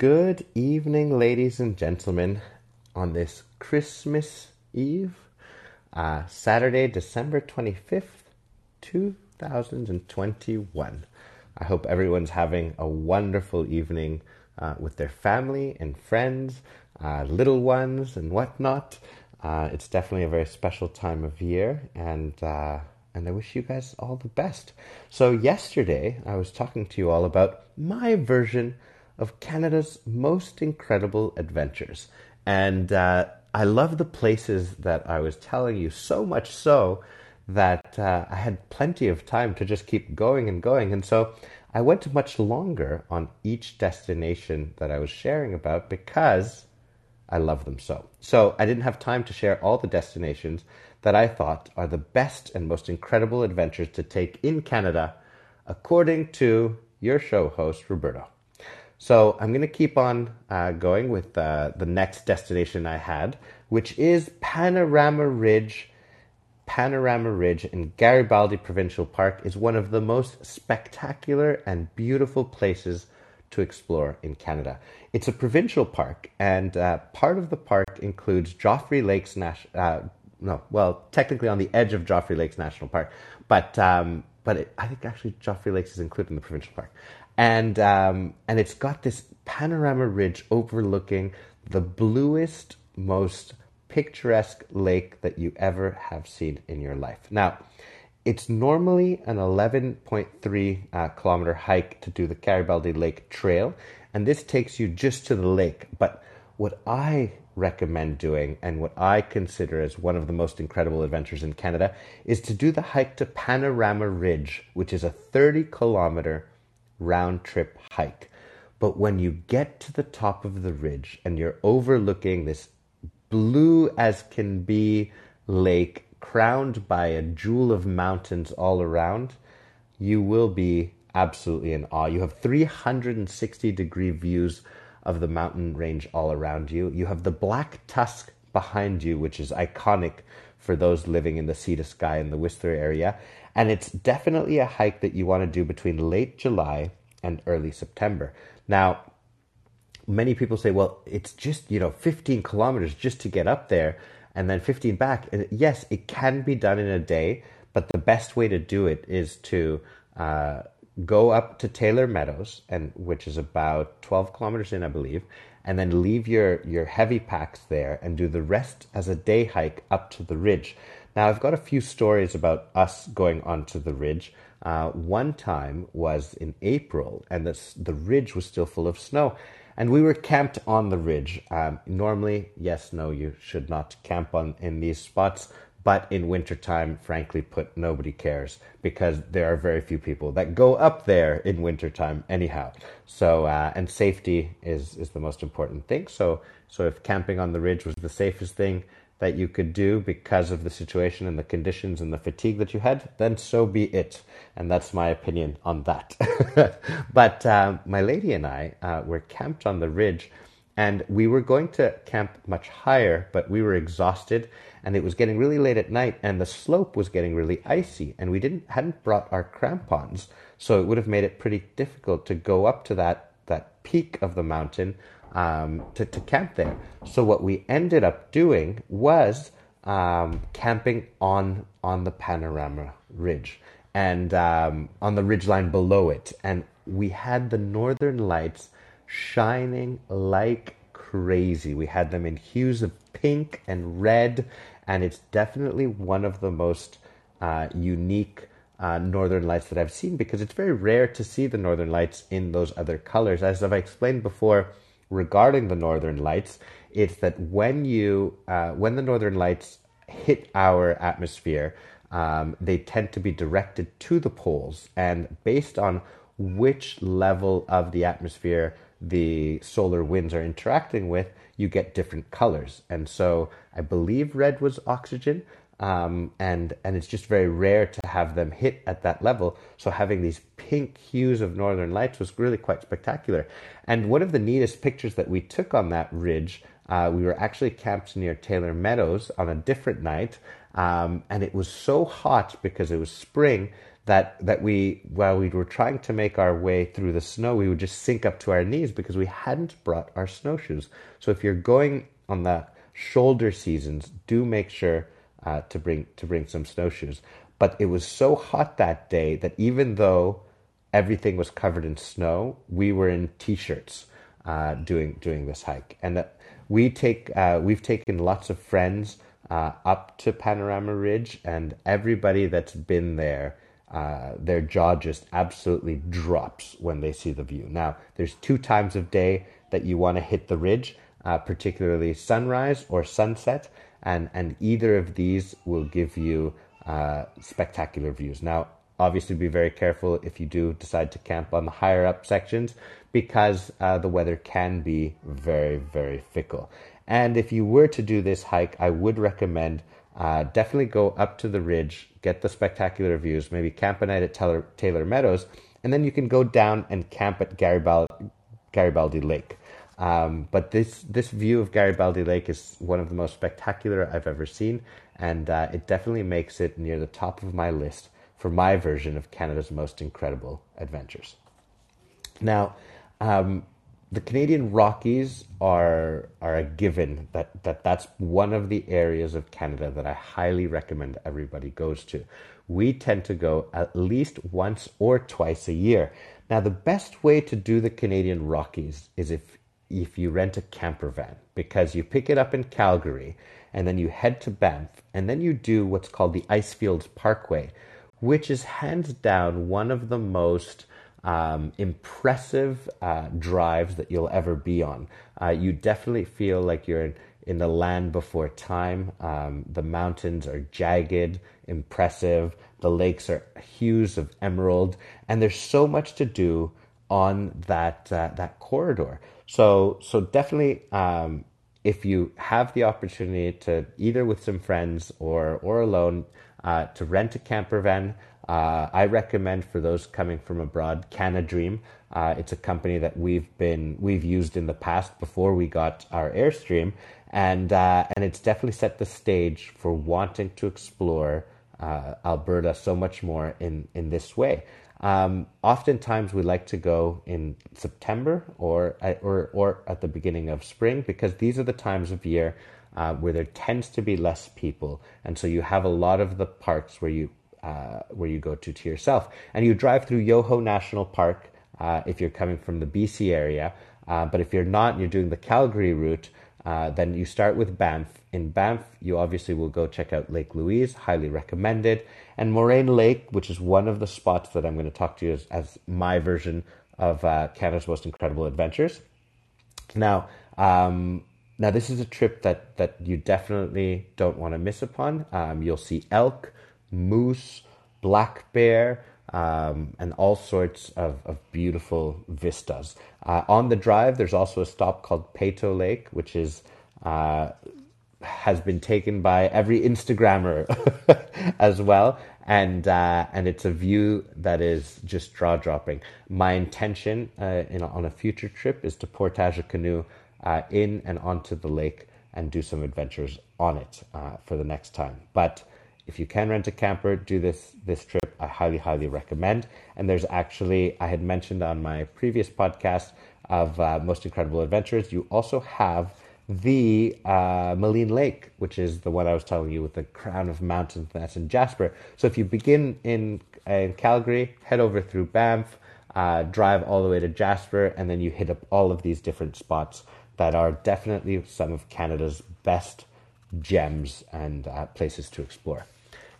Good evening, ladies and gentlemen, on this Christmas Eve, uh, Saturday, December 25th, 2021. I hope everyone's having a wonderful evening uh, with their family and friends, uh, little ones, and whatnot. Uh, it's definitely a very special time of year, and uh, and I wish you guys all the best. So, yesterday I was talking to you all about my version of Canada's most incredible adventures. And uh, I love the places that I was telling you so much so that uh, I had plenty of time to just keep going and going. And so I went much longer on each destination that I was sharing about because I love them so. So I didn't have time to share all the destinations that I thought are the best and most incredible adventures to take in Canada, according to your show host, Roberto. So I'm going to keep on uh, going with uh, the next destination I had, which is Panorama Ridge. Panorama Ridge in Garibaldi Provincial Park is one of the most spectacular and beautiful places to explore in Canada. It's a provincial park, and uh, part of the park includes Joffre Lakes National. Uh, no, well, technically on the edge of Joffre Lakes National Park, but um, but it, I think actually Joffre Lakes is included in the provincial park and um, and it's got this panorama ridge overlooking the bluest, most picturesque lake that you ever have seen in your life. Now, it's normally an 11.3 uh, kilometer hike to do the Garibaldi Lake Trail, and this takes you just to the lake. But what I recommend doing and what I consider as one of the most incredible adventures in Canada is to do the hike to Panorama Ridge, which is a 30 kilometer round trip hike. But when you get to the top of the ridge and you're overlooking this blue as can be lake crowned by a jewel of mountains all around, you will be absolutely in awe. You have 360 degree views of the mountain range all around you. You have the Black Tusk behind you, which is iconic for those living in the Sea to Sky in the Whistler area. And it's definitely a hike that you want to do between late July and early September. Now, many people say, well, it's just, you know, 15 kilometers just to get up there and then 15 back. And yes, it can be done in a day, but the best way to do it is to uh, go up to Taylor Meadows, and which is about 12 kilometers in, I believe, and then leave your, your heavy packs there and do the rest as a day hike up to the ridge. Now, I've got a few stories about us going onto the ridge. Uh, one time was in April, and the the ridge was still full of snow, and we were camped on the ridge. Um, normally, yes, no, you should not camp on in these spots. But in wintertime, frankly put, nobody cares because there are very few people that go up there in wintertime anyhow. So, uh, and safety is, is the most important thing. So, so if camping on the ridge was the safest thing, that you could do because of the situation and the conditions and the fatigue that you had, then so be it. And that's my opinion on that. but um, my lady and I uh, were camped on the ridge and we were going to camp much higher, but we were exhausted and it was getting really late at night and the slope was getting really icy and we didn't hadn't brought our crampons. So it would have made it pretty difficult to go up to that, that peak of the mountain um, to, to camp there. So what we ended up doing was um, camping on on the panorama ridge and um, on the ridge line below it, and we had the northern lights shining like crazy. We had them in hues of pink and red, and it's definitely one of the most uh, unique. Uh, northern lights that I've seen because it's very rare to see the northern lights in those other colors. As I've explained before, regarding the northern lights it's that when you uh, when the northern lights hit our atmosphere um, they tend to be directed to the poles. And based on which level of the atmosphere the solar winds are interacting with you get different colors. And so i believe red was oxygen um, and and it's just very rare to have them hit at that level. So having these pink hues of northern lights was really quite spectacular. And one of the neatest pictures that we took on that ridge, uh, we were actually camped near Taylor Meadows on a different night, um, and it was so hot because it was spring that that we while we were trying to make our way through the snow, we would just sink up to our knees because we hadn't brought our snowshoes. So if you're going on the shoulder seasons, do make sure uh, to bring to bring some snowshoes. But it was so hot that day that even though everything was covered in snow, we were in t-shirts uh, doing doing this hike, and uh, we take uh, we've taken lots of friends uh, up to Panorama Ridge, and everybody that's been there uh, their jaw just absolutely drops when they see the view. Now, there's two times of day that you want to hit the ridge, particularly sunrise or sunset, and, and either of these will give you uh, spectacular views. Now, obviously, be very careful if you do decide to camp on the higher up sections because uh, the weather can be very, very fickle. And if you were to do this hike, I would recommend uh, definitely go up to the ridge, get the spectacular views, maybe camp a night at Taylor, Taylor Meadows, and then you can go down and camp at Garibaldi, Garibaldi Lake. Um, but this this view of Garibaldi Lake is one of the most spectacular I've ever seen, and uh, it definitely makes it near the top of my list for my version of Canada's most incredible adventures. Now, um, the Canadian Rockies are are a given that, that that's one of the areas of Canada that I highly recommend everybody goes to. We tend to go at least once or twice a year. Now the best way to do the Canadian Rockies is if if you rent a camper van because you pick it up in Calgary and then you head to Banff and then you do what's called the Icefields Parkway, which is hands down one of the most um, impressive uh, drives that you'll ever be on. Uh, you definitely feel like you're in, in the land before time. Um, the mountains are jagged, impressive. The lakes are hues of emerald, and there's so much to do on that uh, that corridor. So so definitely. Um, if you have the opportunity to either with some friends or or alone uh, to rent a camper van, uh, I recommend for those coming from abroad, Canadream. Uh, it's a company that we've been we've used in the past before we got our Airstream, and uh, and it's definitely set the stage for wanting to explore uh, Alberta so much more in in this way. Um, oftentimes, we like to go in September or or or at the beginning of spring because these are the times of year uh, where there tends to be less people, and so you have a lot of the parks where you uh, where you go to to yourself. And you drive through Yoho National Park uh, if you're coming from the BC area. Uh, but if you're not and you're doing the Calgary route, uh, then you start with Banff. In Banff, you obviously will go check out Lake Louise, highly recommended. And Moraine Lake, which is one of the spots that I'm going to talk to you as, as my version of uh, Canada's most incredible adventures. Now, um, now this is a trip that that you definitely don't want to miss upon. Um, you'll see elk, moose, black bear, um, and all sorts of, of beautiful vistas. Uh, on the drive, there's also a stop called Peyto Lake, which is uh, has been taken by every Instagrammer as well, and uh, and it's a view that is just jaw dropping. My intention uh, in, on a future trip is to portage a canoe uh, in and onto the lake and do some adventures on it uh, for the next time, but if you can rent a camper, do this this trip. I highly, highly recommend. And there's actually, I had mentioned on my previous podcast of uh, Most Incredible Adventures, you also have the uh, Maligne Lake, which is the one I was telling you with the crown of mountains that's in Jasper. So if you begin in, in Calgary, head over through Banff, uh, drive all the way to Jasper, and then you hit up all of these different spots that are definitely some of Canada's best gems and uh, places to explore.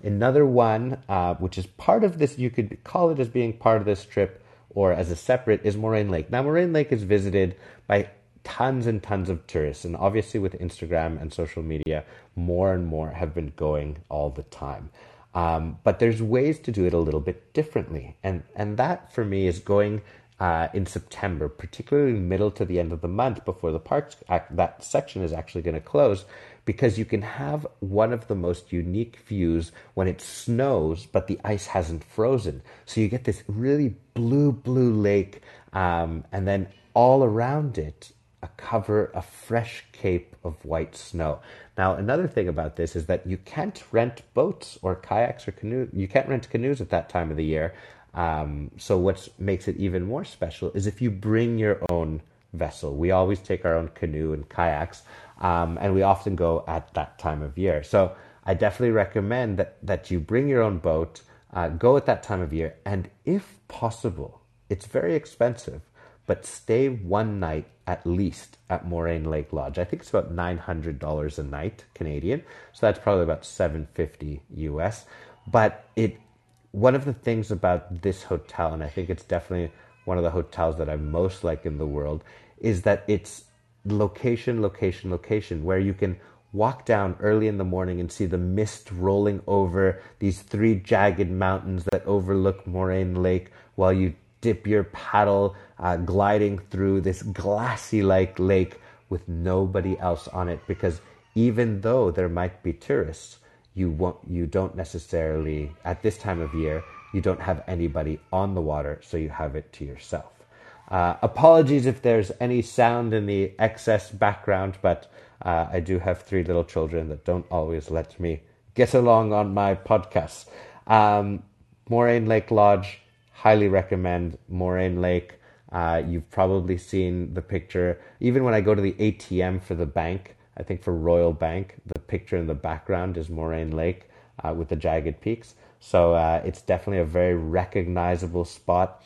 Another one, uh, which is part of this, you could call it as being part of this trip or as a separate, is Moraine Lake. Now, Moraine Lake is visited by tons and tons of tourists, and obviously with Instagram and social media, more and more have been going all the time. Um, but there's ways to do it a little bit differently, and and that for me is going uh, in September, particularly middle to the end of the month before the parks that section is actually going to close, because you can have one of the most unique views when it snows, but the ice hasn't frozen. So you get this really blue, blue lake, um, and then all around it a cover, a fresh cape of white snow. Now, another thing about this is that you can't rent boats or kayaks or canoes. You can't rent canoes at that time of the year. Um, so, what makes it even more special is if you bring your own vessel. We always take our own canoe and kayaks, um, and we often go at that time of year. So, I definitely recommend that, that you bring your own boat, uh, go at that time of year, and if possible, it's very expensive but stay one night at least at Moraine Lake Lodge. I think it's about $900 a night Canadian, so that's probably about 750 US. But it one of the things about this hotel and I think it's definitely one of the hotels that I most like in the world is that it's location location location where you can walk down early in the morning and see the mist rolling over these three jagged mountains that overlook Moraine Lake while you dip your paddle uh, gliding through this glassy like lake with nobody else on it because even though there might be tourists you won't you don't necessarily at this time of year you don't have anybody on the water so you have it to yourself uh, apologies if there's any sound in the excess background but uh, i do have three little children that don't always let me get along on my podcasts um, moraine lake lodge highly recommend Moraine Lake. Uh, you've probably seen the picture. Even when I go to the ATM for the bank, I think for Royal Bank, the picture in the background is Moraine Lake uh, with the jagged peaks. So uh, it's definitely a very recognizable spot.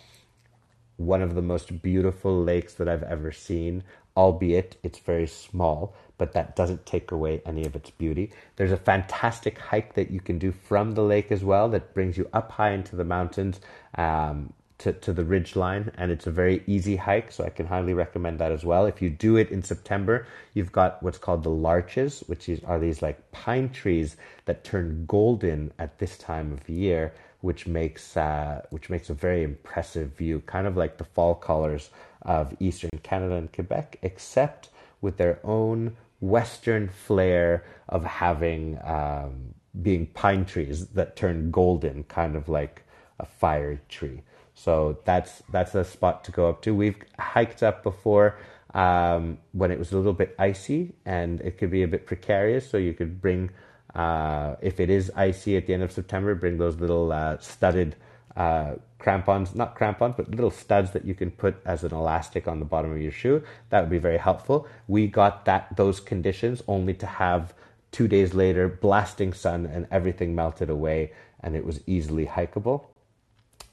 One of the most beautiful lakes that I've ever seen, albeit it's very small but that doesn't take away any of its beauty. There's a fantastic hike that you can do from the lake as well that brings you up high into the mountains um, to, to the ridge line, and it's a very easy hike, so I can highly recommend that as well. If you do it in September, you've got what's called the larches, which is, are these like pine trees that turn golden at this time of year, which makes uh, which makes a very impressive view, kind of like the fall colors of eastern Canada and Quebec, except with their own Western flair of having um, being pine trees that turn golden, kind of like a fire tree. So that's that's a spot to go up to. We've hiked up before um, when it was a little bit icy and it could be a bit precarious. So you could bring, uh, if it is icy at the end of September, bring those little uh, studded uh, crampons, not crampons, but little studs that you can put as an elastic on the bottom of your shoe. That would be very helpful. We got that those conditions only to have two days later blasting sun and everything melted away and it was easily hikeable.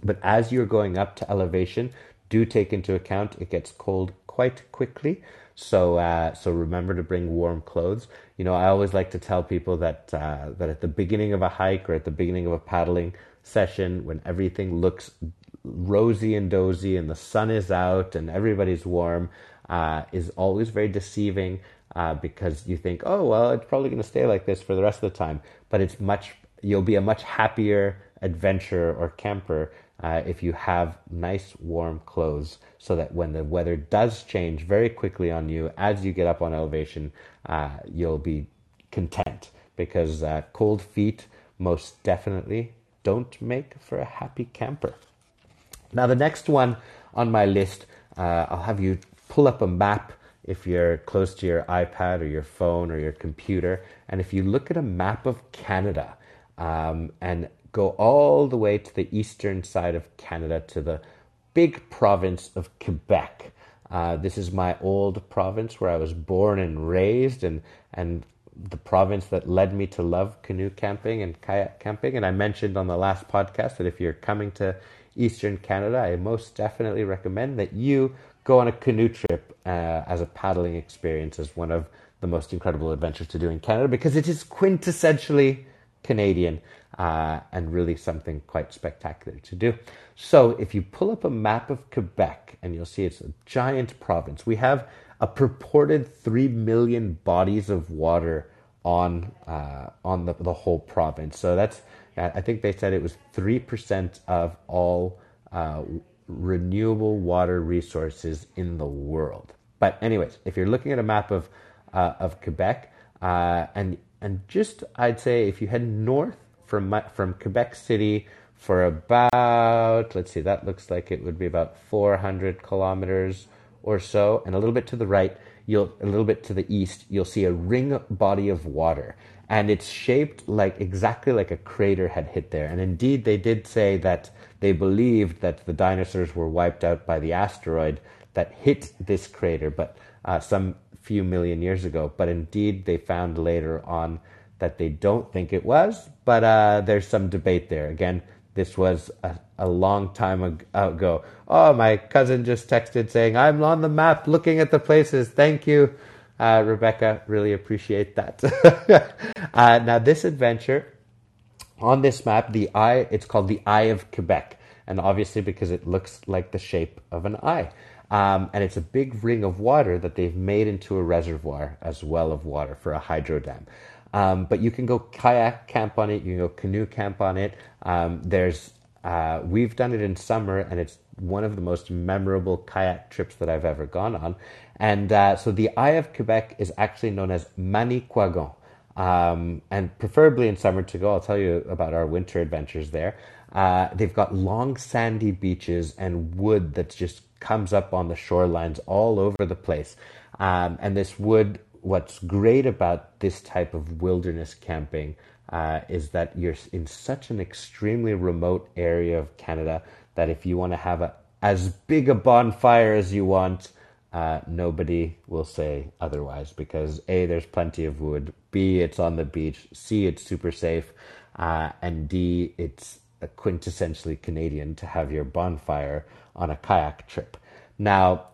But as you're going up to elevation, do take into account it gets cold quite quickly. So uh, so remember to bring warm clothes. You know, I always like to tell people that uh, that at the beginning of a hike or at the beginning of a paddling session when everything looks rosy and dozy and the sun is out and everybody's warm uh, is always very deceiving uh, because you think, oh well, it's probably going to stay like this for the rest of the time. But it's much you'll be a much happier adventurer or camper uh, if you have nice warm clothes so that when the weather does change very quickly on you as you get up on elevation, uh, you'll be content because uh, cold feet most definitely don't make for a happy camper. Now, the next one on my list, uh, I'll have you pull up a map if you're close to your iPad or your phone or your computer. And if you look at a map of Canada um, and go all the way to the eastern side of Canada to the big province of Quebec. Uh, this is my old province where I was born and raised, and, and the province that led me to love canoe camping and kayak camping. And I mentioned on the last podcast that if you're coming to Eastern Canada, I most definitely recommend that you go on a canoe trip uh, as a paddling experience as one of the most incredible adventures to do in Canada because it is quintessentially Canadian uh, and really something quite spectacular to do. So if you pull up a map of Quebec and you'll see it's a giant province, we have a purported 3 million bodies of water on uh, on the, the whole province. So that's I think they said it was three percent of all uh, renewable water resources in the world. But anyways, if you're looking at a map of uh, of Quebec uh, and and just I'd say if you head north from from Quebec City for about let's see that looks like it would be about 400 kilometers or so, and a little bit to the right, you'll a little bit to the east, you'll see a ring body of water. And it's shaped like exactly like a crater had hit there. And indeed, they did say that they believed that the dinosaurs were wiped out by the asteroid that hit this crater, but uh, some few million years ago. But indeed, they found later on that they don't think it was. But uh, there's some debate there. Again, this was a, a long time ago. Oh, my cousin just texted saying, I'm on the map looking at the places. Thank you, uh, Rebecca. Really appreciate that. uh, now, this adventure on this map, the eye, it's called the Eye of Quebec. And obviously, because it looks like the shape of an eye. Um, and it's a big ring of water that they've made into a reservoir as well of water for a hydro dam. Um, but you can go kayak camp on it. You can go canoe camp on it. Um, there's uh, we've done it in summer, and it's one of the most memorable kayak trips that I've ever gone on. And uh, so the Eye of Quebec is actually known as Manicouagan. Um, and preferably in summer to go. I'll tell you about our winter adventures there. Uh, they've got long sandy beaches and wood that's just comes up on the shorelines all over the place. Um, and this wood what's great about this type of wilderness camping uh, is that you're in such an extremely remote area of Canada that if you want to have a, as big a bonfire as you want, uh, nobody will say otherwise because A, there's plenty of wood, B, it's on the beach, C, it's super safe, uh, and D, it's quintessentially Canadian to have your bonfire on a kayak trip. Now,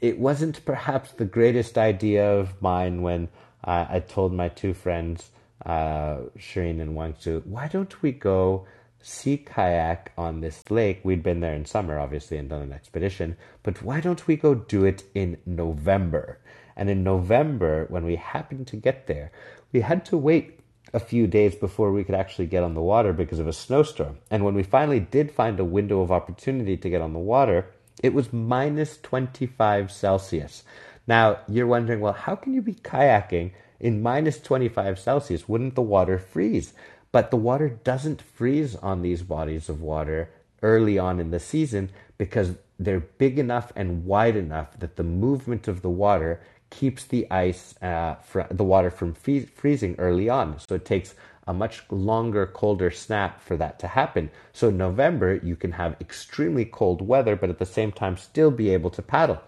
it wasn't perhaps the greatest idea of mine when uh, I told my two friends, uh, Shireen and Wangsu, why don't we go sea kayak on this lake? We'd been there in summer, obviously, and done an expedition, but why don't we go do it in November? And in November, when we happened to get there, we had to wait a few days before we could actually get on the water because of a snowstorm. And when we finally did find a window of opportunity to get on the water, it was minus 25 Celsius. Now, you're wondering, well, how can you be kayaking in minus 25 Celsius? Wouldn't the water freeze? But the water doesn't freeze on these bodies of water early on in the season because they're big enough and wide enough that the movement of the water keeps the ice, uh, fr- the water from freezing early on. So it takes a much longer, colder snap for that to happen. So in November, you can have extremely cold weather, but at the same time still be able to paddle.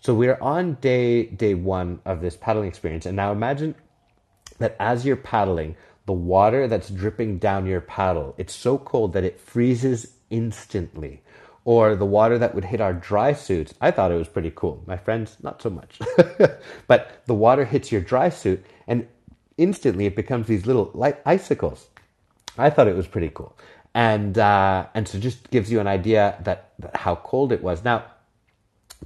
So we're on day day one of this paddling experience, and now imagine that as you're paddling, the water that's dripping down your paddle, it's so cold that it freezes instantly. Or the water that would hit our dry suits. I thought it was pretty cool. My friends, not so much. but the water hits your dry suit, and instantly it becomes these little light icicles. I thought it was pretty cool, and uh, and so just gives you an idea that, that how cold it was. Now,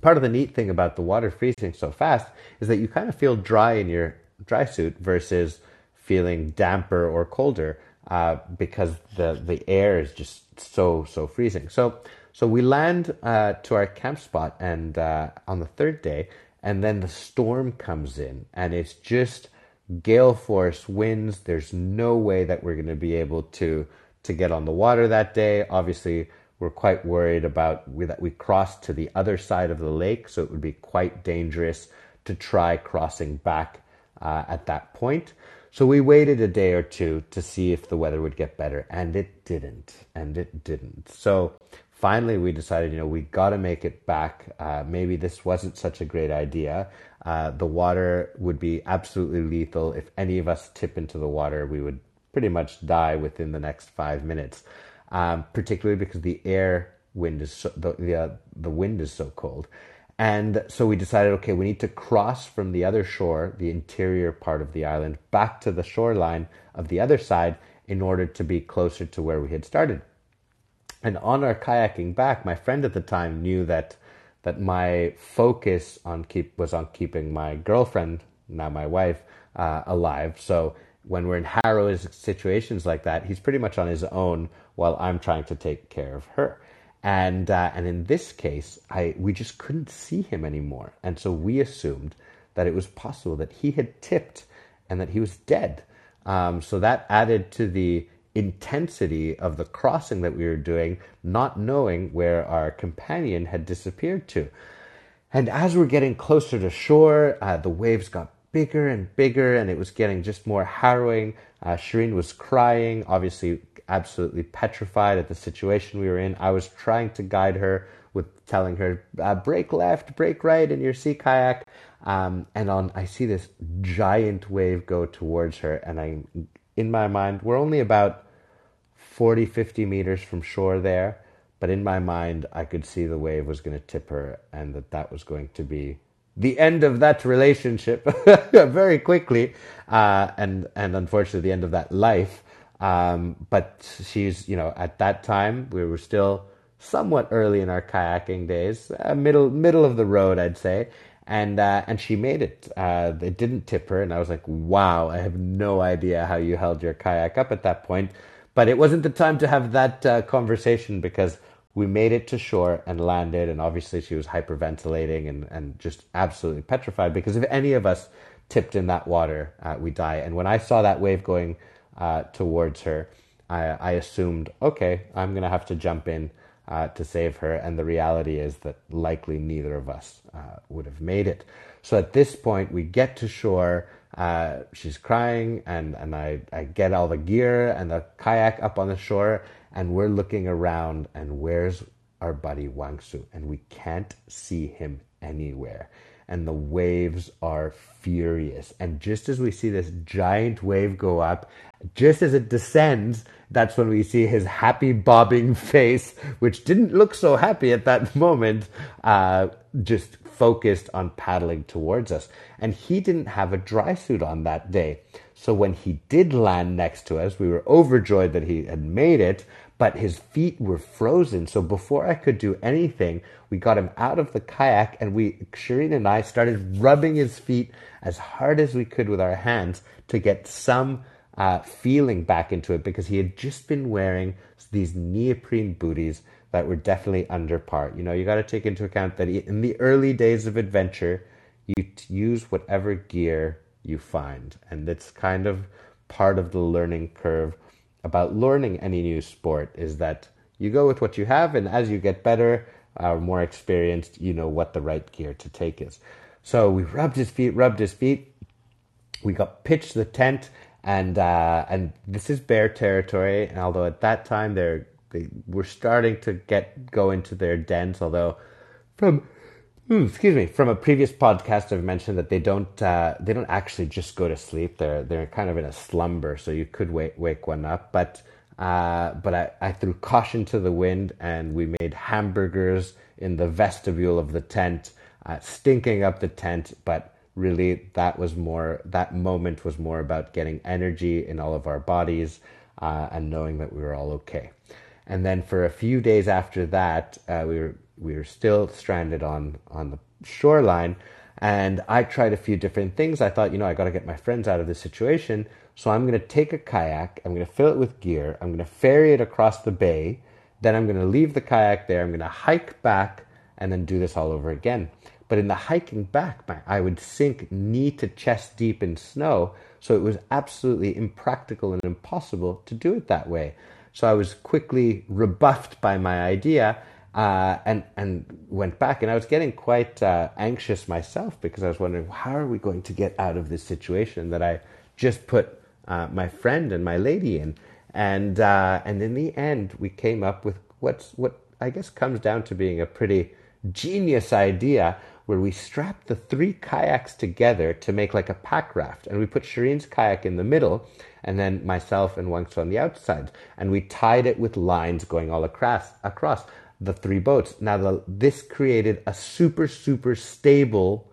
part of the neat thing about the water freezing so fast is that you kind of feel dry in your dry suit versus feeling damper or colder uh, because the the air is just so so freezing. So so we land uh, to our camp spot and uh, on the third day, and then the storm comes in, and it's just gale force winds. There's no way that we're going to be able to to get on the water that day. Obviously, we're quite worried about we, that we crossed to the other side of the lake, so it would be quite dangerous to try crossing back uh, at that point. So we waited a day or two to see if the weather would get better, and it didn't, and it didn't. So finally, we decided, you know, we got to make it back. Uh, maybe this wasn't such a great idea. Uh, the water would be absolutely lethal. If any of us tip into the water, we would pretty much die within the next five minutes. Um, particularly because the air wind is so, the the, uh, the wind is so cold. And so we decided, okay, we need to cross from the other shore, the interior part of the island, back to the shoreline of the other side in order to be closer to where we had started. And on our kayaking back, my friend at the time knew that that my focus on keep was on keeping my girlfriend, now my wife, uh, alive. So when we're in harrowing situations like that, he's pretty much on his own while I'm trying to take care of her. And uh, and in this case, I we just couldn't see him anymore, and so we assumed that it was possible that he had tipped and that he was dead. Um, so that added to the intensity of the crossing that we were doing, not knowing where our companion had disappeared to. And as we're getting closer to shore, uh, the waves got bigger and bigger, and it was getting just more harrowing. Uh, Shireen was crying, obviously, absolutely petrified at the situation we were in. I was trying to guide her with telling her, uh, break left, break right in your sea kayak. Um, and on, I see this giant wave go towards her, and I, in my mind, we're only about 40, 50 meters from shore there. But in my mind, I could see the wave was going to tip her and that that was going to be the end of that relationship very quickly. Uh, and, and unfortunately, the end of that life. Um, but she's, you know, at that time, we were still somewhat early in our kayaking days, uh, middle, middle of the road, I'd say. And, uh, and she made it. Uh, it didn't tip her. And I was like, wow, I have no idea how you held your kayak up at that point. But it wasn't the time to have that uh, conversation because we made it to shore and landed and obviously she was hyperventilating and, and just absolutely petrified because if any of us tipped in that water uh, we die and when i saw that wave going uh, towards her I, I, assumed okay i'm to have to jump in uh, to save her and the reality is that likely neither of us uh, would have made it. So at this point we get to shore uh, she's crying and, and I, I get all the gear and the kayak up on the shore and we're looking around and where's our buddy Wang Su? And we can't see him anywhere. And the waves are furious. And just as we see this giant wave go up just as it descends that's when we see his happy bobbing face which didn't look so happy at that moment uh, just focused on paddling towards us. And he didn't have a dry suit on that day. So when he did land next to us we were overjoyed that he had made it but his feet were frozen. So before I could do anything, we got him out of the kayak and we, Shireen and I started rubbing his feet as hard as we could with our hands to get some uh, feeling back into it because he had just been wearing these neoprene booties that were definitely under par. You know, you got to take into account that in the early days of adventure, you use whatever gear you find. And that's kind of part of the learning curve about learning any new sport is that you go with what you have, and as you get better, uh, more experienced, you know what the right gear to take is. So we rubbed his feet, rubbed his feet. We got pitched the tent, and uh, and this is bear territory. And although at that time they're they were starting to get go into their dens, although from excuse me. From a previous podcast, I've mentioned that they don't uh, they don't actually just go to sleep. They're they're kind of in a slumber, so you could wake wake one up. But uh, but I, I threw caution to the wind, and we made hamburgers in the vestibule of the tent, uh, stinking up the tent. But really, that was more that moment was more about getting energy in all of our bodies uh, and knowing that we were all okay. And then for a few days after that, uh, we were we were still stranded on on the shoreline and I tried a few different things. I thought, you know, I got to get my friends out of this situation. So I'm going to take a kayak, I'm going to fill it with gear, I'm going to ferry it across the bay, then I'm going to leave the kayak there, I'm going to hike back, and then do this all over again. But in the hiking back, I would sink knee to chest deep in snow. So it was absolutely impractical and impossible to do it that way. So I was quickly rebuffed by my idea uh, and and went back, and I was getting quite uh, anxious myself because I was wondering how are we going to get out of this situation that I just put uh, my friend and my lady in, and uh, and in the end we came up with what's what I guess comes down to being a pretty genius idea where we strapped the three kayaks together to make like a pack raft, and we put Shireen's kayak in the middle, and then myself and Wangsu on the outside, and we tied it with lines going all across across the three boats. Now, the, this created a super, super stable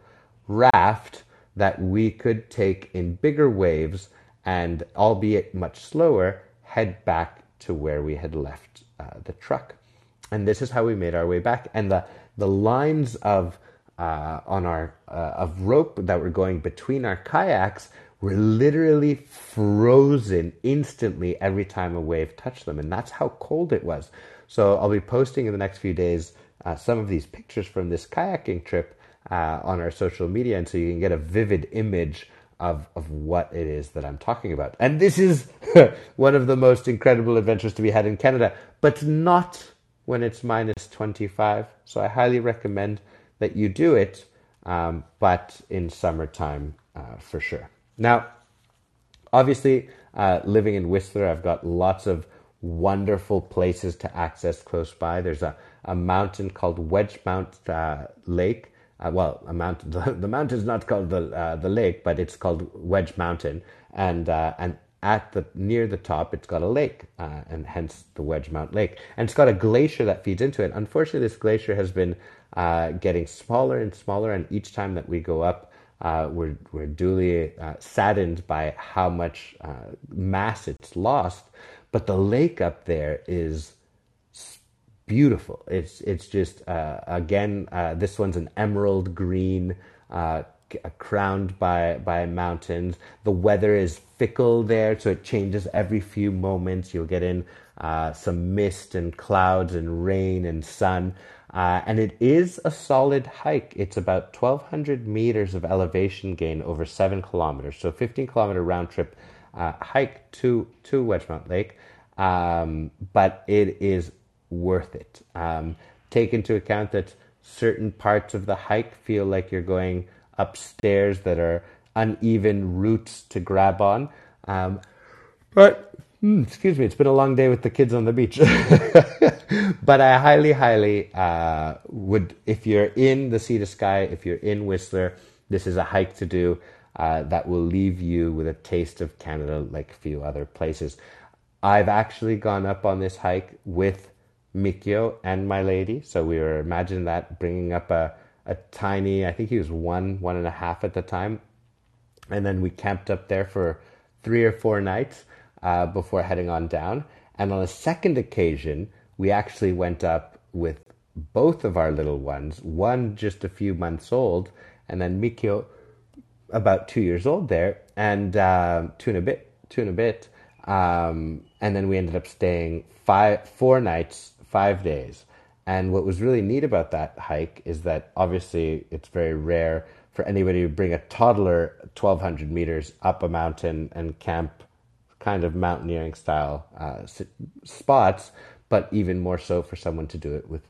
raft that we could take in bigger waves and, albeit much slower, head back to where we had left uh, the truck. And this is how we made our way back. And the, the lines of uh, on our uh, of rope that were going between our kayaks were literally frozen instantly every time a wave touched them, and that's how cold it was. So I'll be posting in the next few days uh, some of these pictures from this kayaking trip uh, on our social media, and so you can get a vivid image of of what it is that I'm talking about. And this is one of the most incredible adventures to be had in Canada, but not when it's minus 25. So I highly recommend that you do it, um, but in summertime uh, for sure. Now, obviously, uh, living in Whistler, I've got lots of wonderful places to access close by. There's a, a mountain called Wedgemount uh, Lake. Uh, well, a mountain. The, the mountain's not called the uh, the lake, but it's called Wedge Mountain, and uh, and at the near the top, it's got a lake, uh, and hence the Wedge Wedgemount Lake, and it's got a glacier that feeds into it. Unfortunately, this glacier has been uh, getting smaller and smaller, and each time that we go up, uh, we're, we're duly uh, saddened by how much uh, mass it's lost. But the lake up there is beautiful. It's it's just uh, again uh, this one's an emerald green, uh, crowned by by mountains. The weather is fickle there, so it changes every few moments. You'll get in some mist and clouds and rain and sun. Uh, and it is a solid hike. It's about 1,200 meters of elevation gain over seven kilometers. So 15 kilometer round trip uh, hike to, to Wedgemount Lake. Um, but it is worth it. Um, take into account that certain parts of the hike feel like you're going upstairs that are uneven routes to grab on. Um, but Mm, excuse me, it's been a long day with the kids on the beach. but I highly, highly uh, would, if you're in the Sea to Sky, if you're in Whistler, this is a hike to do uh, that will leave you with a taste of Canada like a few other places. I've actually gone up on this hike with Mikio and my lady. So we were, imagine that, bringing up a, a tiny, I think he was one, one and a half at the time. And then we camped up there for three or four nights uh, before heading on down. And on a second occasion, we actually went up with both of our little ones, one just a few months old, and then Mikio about two years old there, and uh, two and a bit, two and a bit. Um, and then we ended up staying five, four nights, five days. And what was really neat about that hike is that obviously it's very rare for anybody to bring a toddler 1,200 meters up a mountain and camp kind of mountaineering style uh, spots, but even more so for someone to do it with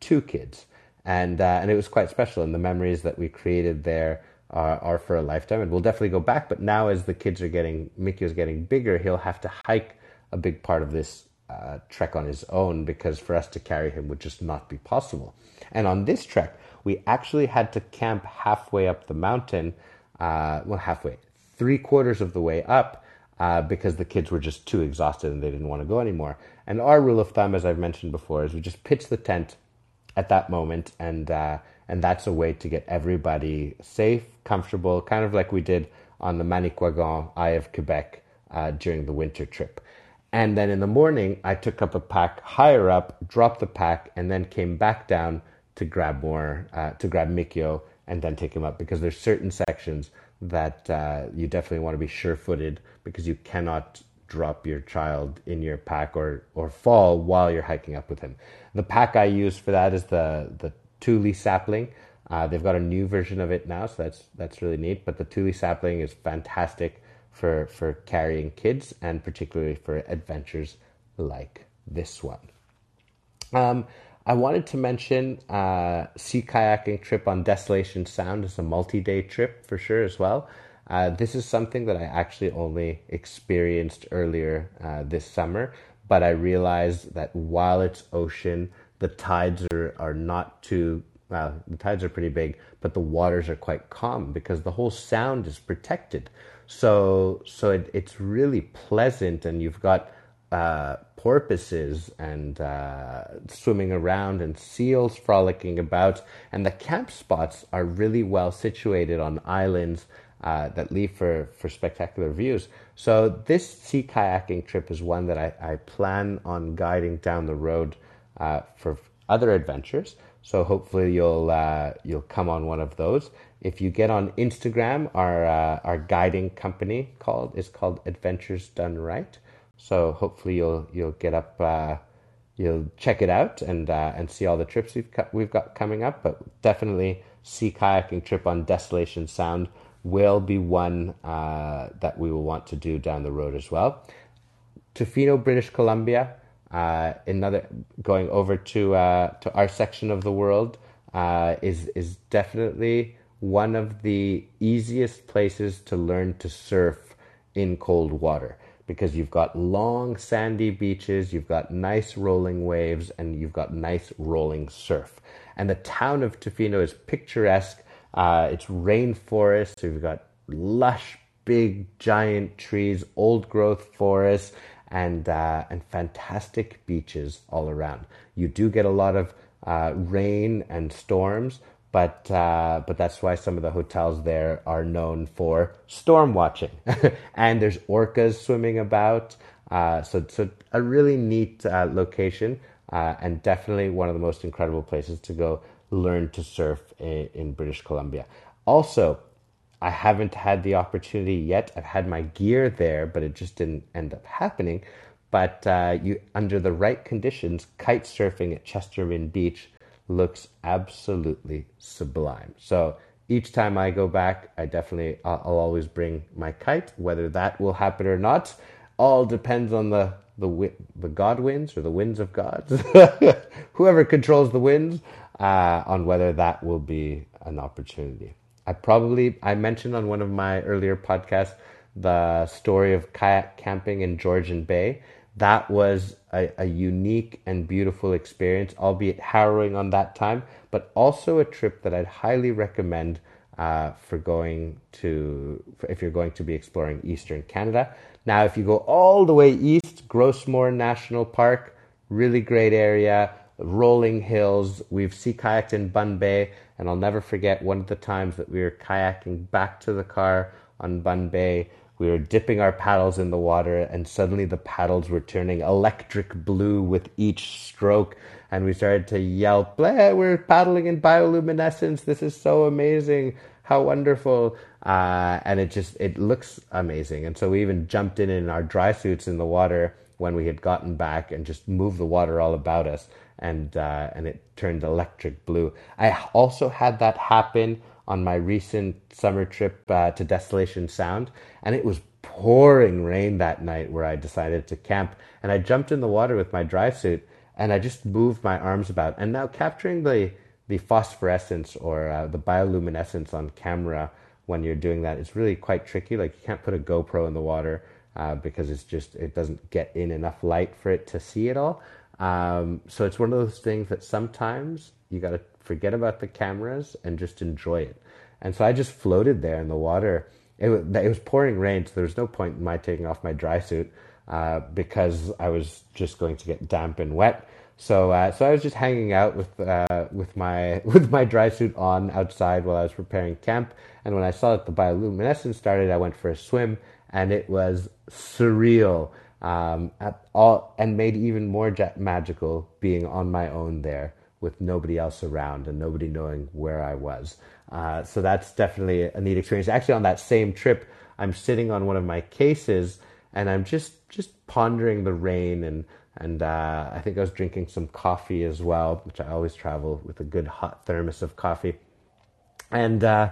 two kids. And, uh, and it was quite special. And the memories that we created there are, are, for a lifetime. And we'll definitely go back. But now, as the kids are getting, Mickey is getting bigger, he'll have to hike a big part of this uh, trek on his own because for us to carry him would just not be possible. And on this trek, we actually had to camp halfway up the mountain, uh, well, halfway, three quarters of the way up uh, because the kids were just too exhausted and they didn't want to go anymore. And our rule of thumb, as I've mentioned before, is we just pitch the tent at that moment, and uh, and that's a way to get everybody safe, comfortable, kind of like we did on the Manicouagan Eye of Quebec uh, during the winter trip. And then in the morning, I took up a pack higher up, dropped the pack, and then came back down to grab more, uh, to grab Mikio, and then take him up because there's certain sections that uh, you definitely want to be sure-footed because you cannot drop your child in your pack or or fall while you're hiking up with him. The pack I use for that is the the Thule sapling. Uh, they've got a new version of it now, so that's that's really neat. But the Thule sapling is fantastic for for carrying kids and particularly for adventures like this one. Um, I wanted to mention uh, sea kayaking trip on Desolation Sound is a multi-day trip for sure as well. Uh, this is something that I actually only experienced earlier uh, this summer, but I realized that while it's ocean, the tides are, are not too well, the tides are pretty big, but the waters are quite calm because the whole sound is protected. So so it, it's really pleasant, and you've got uh, porpoises and uh, swimming around and seals frolicking about. And the camp spots are really well situated on islands uh, that leave for, for spectacular views. So this sea kayaking trip is one that I, I plan on guiding down the road uh, for other adventures. So hopefully you'll uh, you'll come on one of those. If you get on Instagram, our uh, our guiding company called is called Adventures Done Right. So hopefully you'll you'll get up, uh, you'll check it out and uh, and see all the trips we've we've got coming up. But definitely, sea kayaking trip on Desolation Sound will be one uh, that we will want to do down the road as well. Tofino, British Columbia, uh, another going over to uh, to our section of the world. uh, is is definitely one of the easiest places to learn to surf in cold water because you've got long sandy beaches, you've got nice rolling waves, and you've got nice rolling surf. And the town of Tofino is picturesque. Uh, it's rainforest, so you've got lush, big, giant trees, old growth forests, and uh, and fantastic beaches all around. You do get a lot of uh, rain and storms, but uh, but that's why some of the hotels there are known for storm watching, and there's orcas swimming about. Uh, so so a really neat uh, location, uh, and definitely one of the most incredible places to go learn to surf in, in British Columbia. Also, I haven't had the opportunity yet. I've had my gear there, but it just didn't end up happening. But uh, you, under the right conditions, kite surfing at Chesterman Beach looks absolutely sublime. So each time I go back, I definitely I'll, I'll always bring my kite. Whether that will happen or not, all depends on the the the God winds or the winds of gods, whoever controls the winds, uh, on whether that will be an opportunity. I probably I mentioned on one of my earlier podcasts the story of kayak camping in Georgian Bay that was a, a, unique and beautiful experience, albeit harrowing on that time, but also a trip that I'd highly recommend uh, for going to, if you're going to be exploring Eastern Canada. Now, if you go all the way east, Gros Morne National Park, really great area, rolling hills. We've sea kayaked in Bonne Bay, and I'll never forget one of the times that we were kayaking back to the car on Bonne Bay we were dipping our paddles in the water, and suddenly the paddles were turning electric blue with each stroke. And we started to yell, We're paddling in bioluminescence. This is so amazing. How wonderful. Uh, and it just, it looks amazing. And so we even jumped in in our dry suits in the water when we had gotten back and just moved the water all about us. And, uh, and it turned electric blue. I also had that happen on my recent summer trip uh, to Desolation Sound, and it was pouring rain that night where I decided to camp. And I jumped in the water with my dry suit, and I just moved my arms about. And now capturing the the phosphorescence or uh, the bioluminescence on camera when you're doing that is really quite tricky. Like you can't put a GoPro in the water uh, because it's just it doesn't get in enough light for it to see it all. Um, so it's one of those things that sometimes you got to forget about the cameras and just enjoy it. And so I just floated there in the water. It was, it was pouring rain, so there was no point in my taking off my dry suit uh, because I was just going to get damp and wet. So, uh, so I was just hanging out with uh, with my with my dry suit on outside while I was preparing camp. And when I saw that the bioluminescence started, I went for a swim, and it was surreal. Um, all and made even more magical being on my own there with nobody else around and nobody knowing where I was. Uh, so that's definitely a neat experience. Actually, on that same trip, I'm sitting on one of my cases and I'm just just pondering the rain and and uh, I think I was drinking some coffee as well, which I always travel with a good hot thermos of coffee. And uh,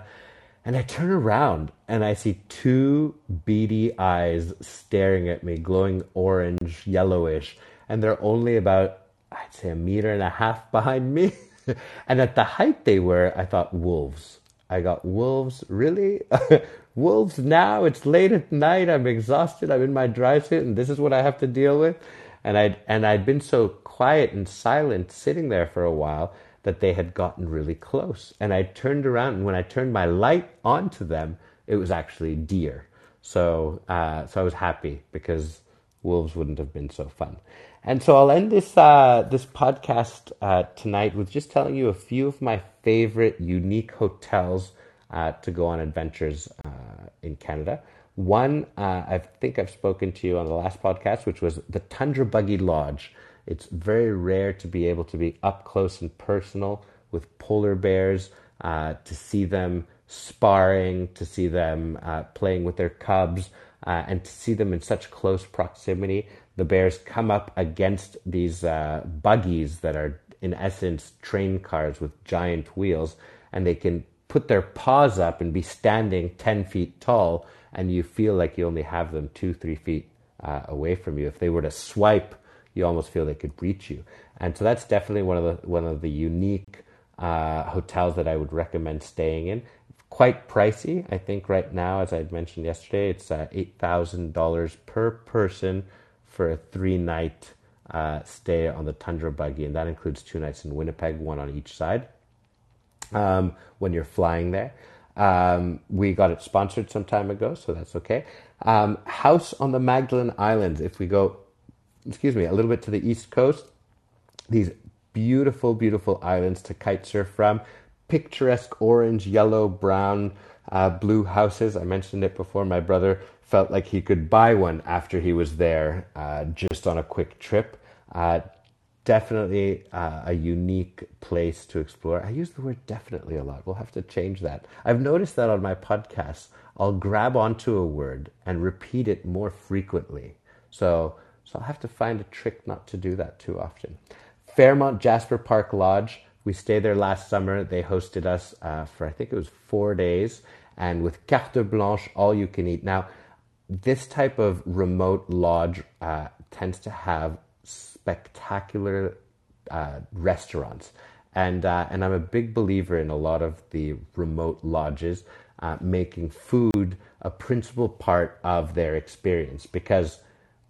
and I turn around and I see two beady eyes staring at me, glowing orange, yellowish, and they're only about I'd say a meter and a half behind me. and at the height they were, I thought wolves. I got wolves, really? wolves now? It's late at night. I'm exhausted. I'm in my dry suit, and this is what I have to deal with. And I'd and I'd been so quiet and silent, sitting there for a while, that they had gotten really close. And I turned around, and when I turned my light onto them, it was actually deer. So, uh, so I was happy because wolves wouldn't have been so fun. And so I'll end this uh, this podcast uh, tonight with just telling you a few of my favorite unique hotels uh, to go on adventures uh, in Canada. One, uh, I think I've spoken to you on the last podcast, which was the Tundra Buggy Lodge. It's very rare to be able to be up close and personal with polar bears, uh, to see them sparring, to see them playing with their cubs, and to see them in such close proximity the bears come up against these uh, buggies that are, in essence, train cars with giant wheels, and they can put their paws up and be standing 10 feet tall, and you feel like you only have them two, three feet uh, away from you. If they were to swipe, you almost feel they could reach you. And so that's definitely one of the one of the unique uh, hotels that I would recommend staying in. Quite pricey, I think. Right now, as I mentioned yesterday, it's uh, eight thousand dollars per person for a three night uh, stay on the Tundra buggy, and that includes two nights in Winnipeg, one on each side. Um, when you're flying there, um, we got it sponsored some time ago, so that's okay. Um, house on the Magdalen Islands. If we go, excuse me, a little bit to the east coast, these beautiful, beautiful islands to kite surf from. Picturesque orange, yellow, brown, uh, blue houses. I mentioned it before. My brother felt like he could buy one after he was there uh, just on a quick trip. Uh, definitely uh, a unique place to explore. I use the word definitely a lot. We'll have to change that. I've noticed that on my podcasts, I'll grab onto a word and repeat it more frequently. So, so I'll have to find a trick not to do that too often. Fairmont Jasper Park Lodge. We stayed there last summer. They hosted us uh, for I think it was four days, and with carte blanche, all you can eat. Now, this type of remote lodge uh, tends to have spectacular uh, restaurants. And, uh, and I'm a big believer in a lot of the remote lodges uh, making food a principal part of their experience because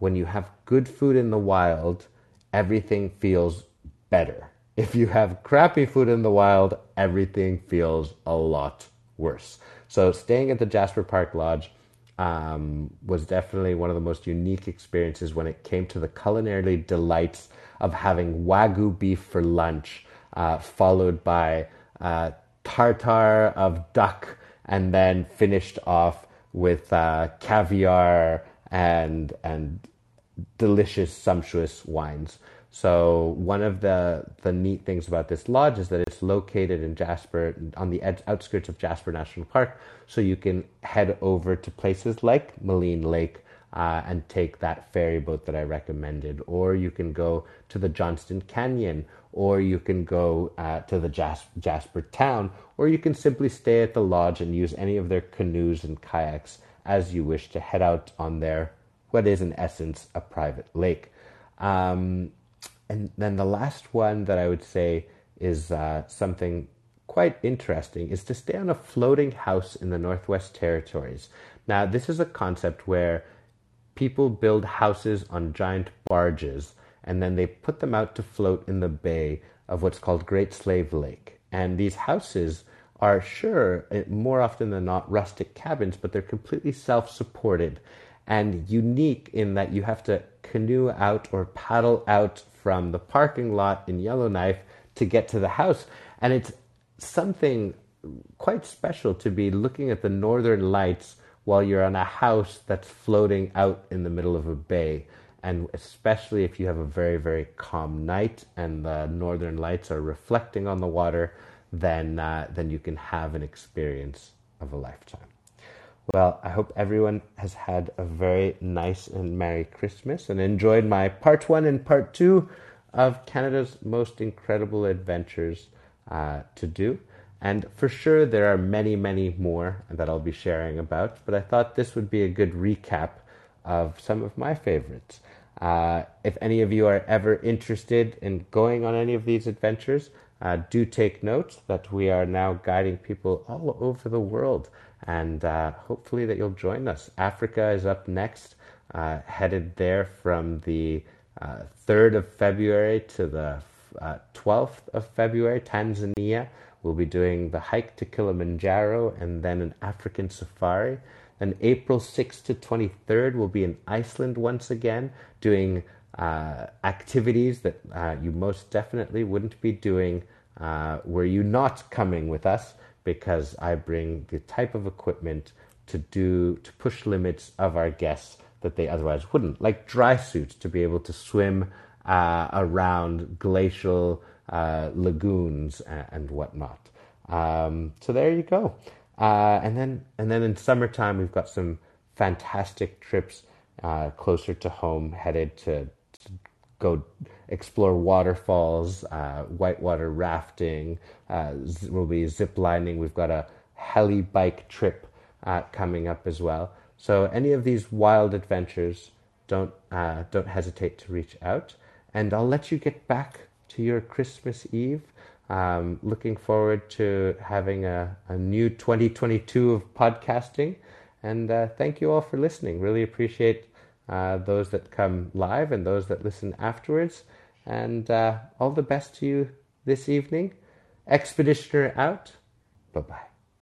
when you have good food in the wild, everything feels better. If you have crappy food in the wild, everything feels a lot worse. So, staying at the Jasper Park Lodge um, was definitely one of the most unique experiences when it came to the culinary delights of having wagyu beef for lunch, uh, followed by uh, tartar of duck, and then finished off with uh, caviar and and delicious, sumptuous wines. So one of the the neat things about this lodge is that it's located in Jasper on the ed- outskirts of Jasper National Park, so you can head over to places like Maligne Lake uh, and take that ferry boat that I recommended, or you can go to the Johnston Canyon, or you can go uh, to the Jas- Jasper town, or you can simply stay at the lodge and use any of their canoes and kayaks as you wish to head out on their what is in essence a private lake. Um, and then the last one that I would say is uh, something quite interesting is to stay on a floating house in the Northwest Territories. Now, this is a concept where people build houses on giant barges and then they put them out to float in the bay of what's called Great Slave Lake. And these houses are sure, eh, more often than not, rustic cabins, but they're completely self supported and unique in that you have to canoe out or paddle out from the parking lot in Yellowknife to get to the house. And it's something quite special to be looking at the northern lights while you're on a house that's floating out in the middle of a bay. And especially if you have a very, very calm night and the northern lights are reflecting on the water, then, uh, then you can have an experience of a lifetime. Well, I hope everyone has had a very nice and Merry Christmas and enjoyed my part one and part two of Canada's most incredible adventures uh, to do. And for sure, there are many, many more that I'll be sharing about, but I thought this would be a good recap of some of my favorites. Uh, if any of you are ever interested in going on any of these adventures, uh, do take note that we are now guiding people all over the world and uh, hopefully that you'll join us. Africa is up next, uh, headed there from the uh, 3rd of February to the 12th uh, of February, Tanzania. We'll be doing the hike to Kilimanjaro and then an African safari. Then April 6th to 23rd, we'll be in Iceland once again, doing uh, activities that uh, you most definitely wouldn't be doing were you not coming with us because I bring the type of equipment to do to push limits of our guests that they otherwise wouldn't, like dry suits to be able to swim uh, around glacial uh, lagoons and, and whatnot. Um, so there you go. Uh, and then and then in summertime we've got some fantastic trips uh, closer to home, headed to, to go explore waterfalls, uh, whitewater rafting. Uh, we'll be zip lining. We've got a heli bike trip uh, coming up as well. So any of these wild adventures, don't uh, don't hesitate to reach out, and I'll let you get back to your Christmas Eve. Um, looking forward to having a, a new 2022 of podcasting. And uh, thank you all for listening. Really appreciate uh, those that come live and those that listen afterwards. And uh, all the best to you this evening. Expeditioner out. Bye bye.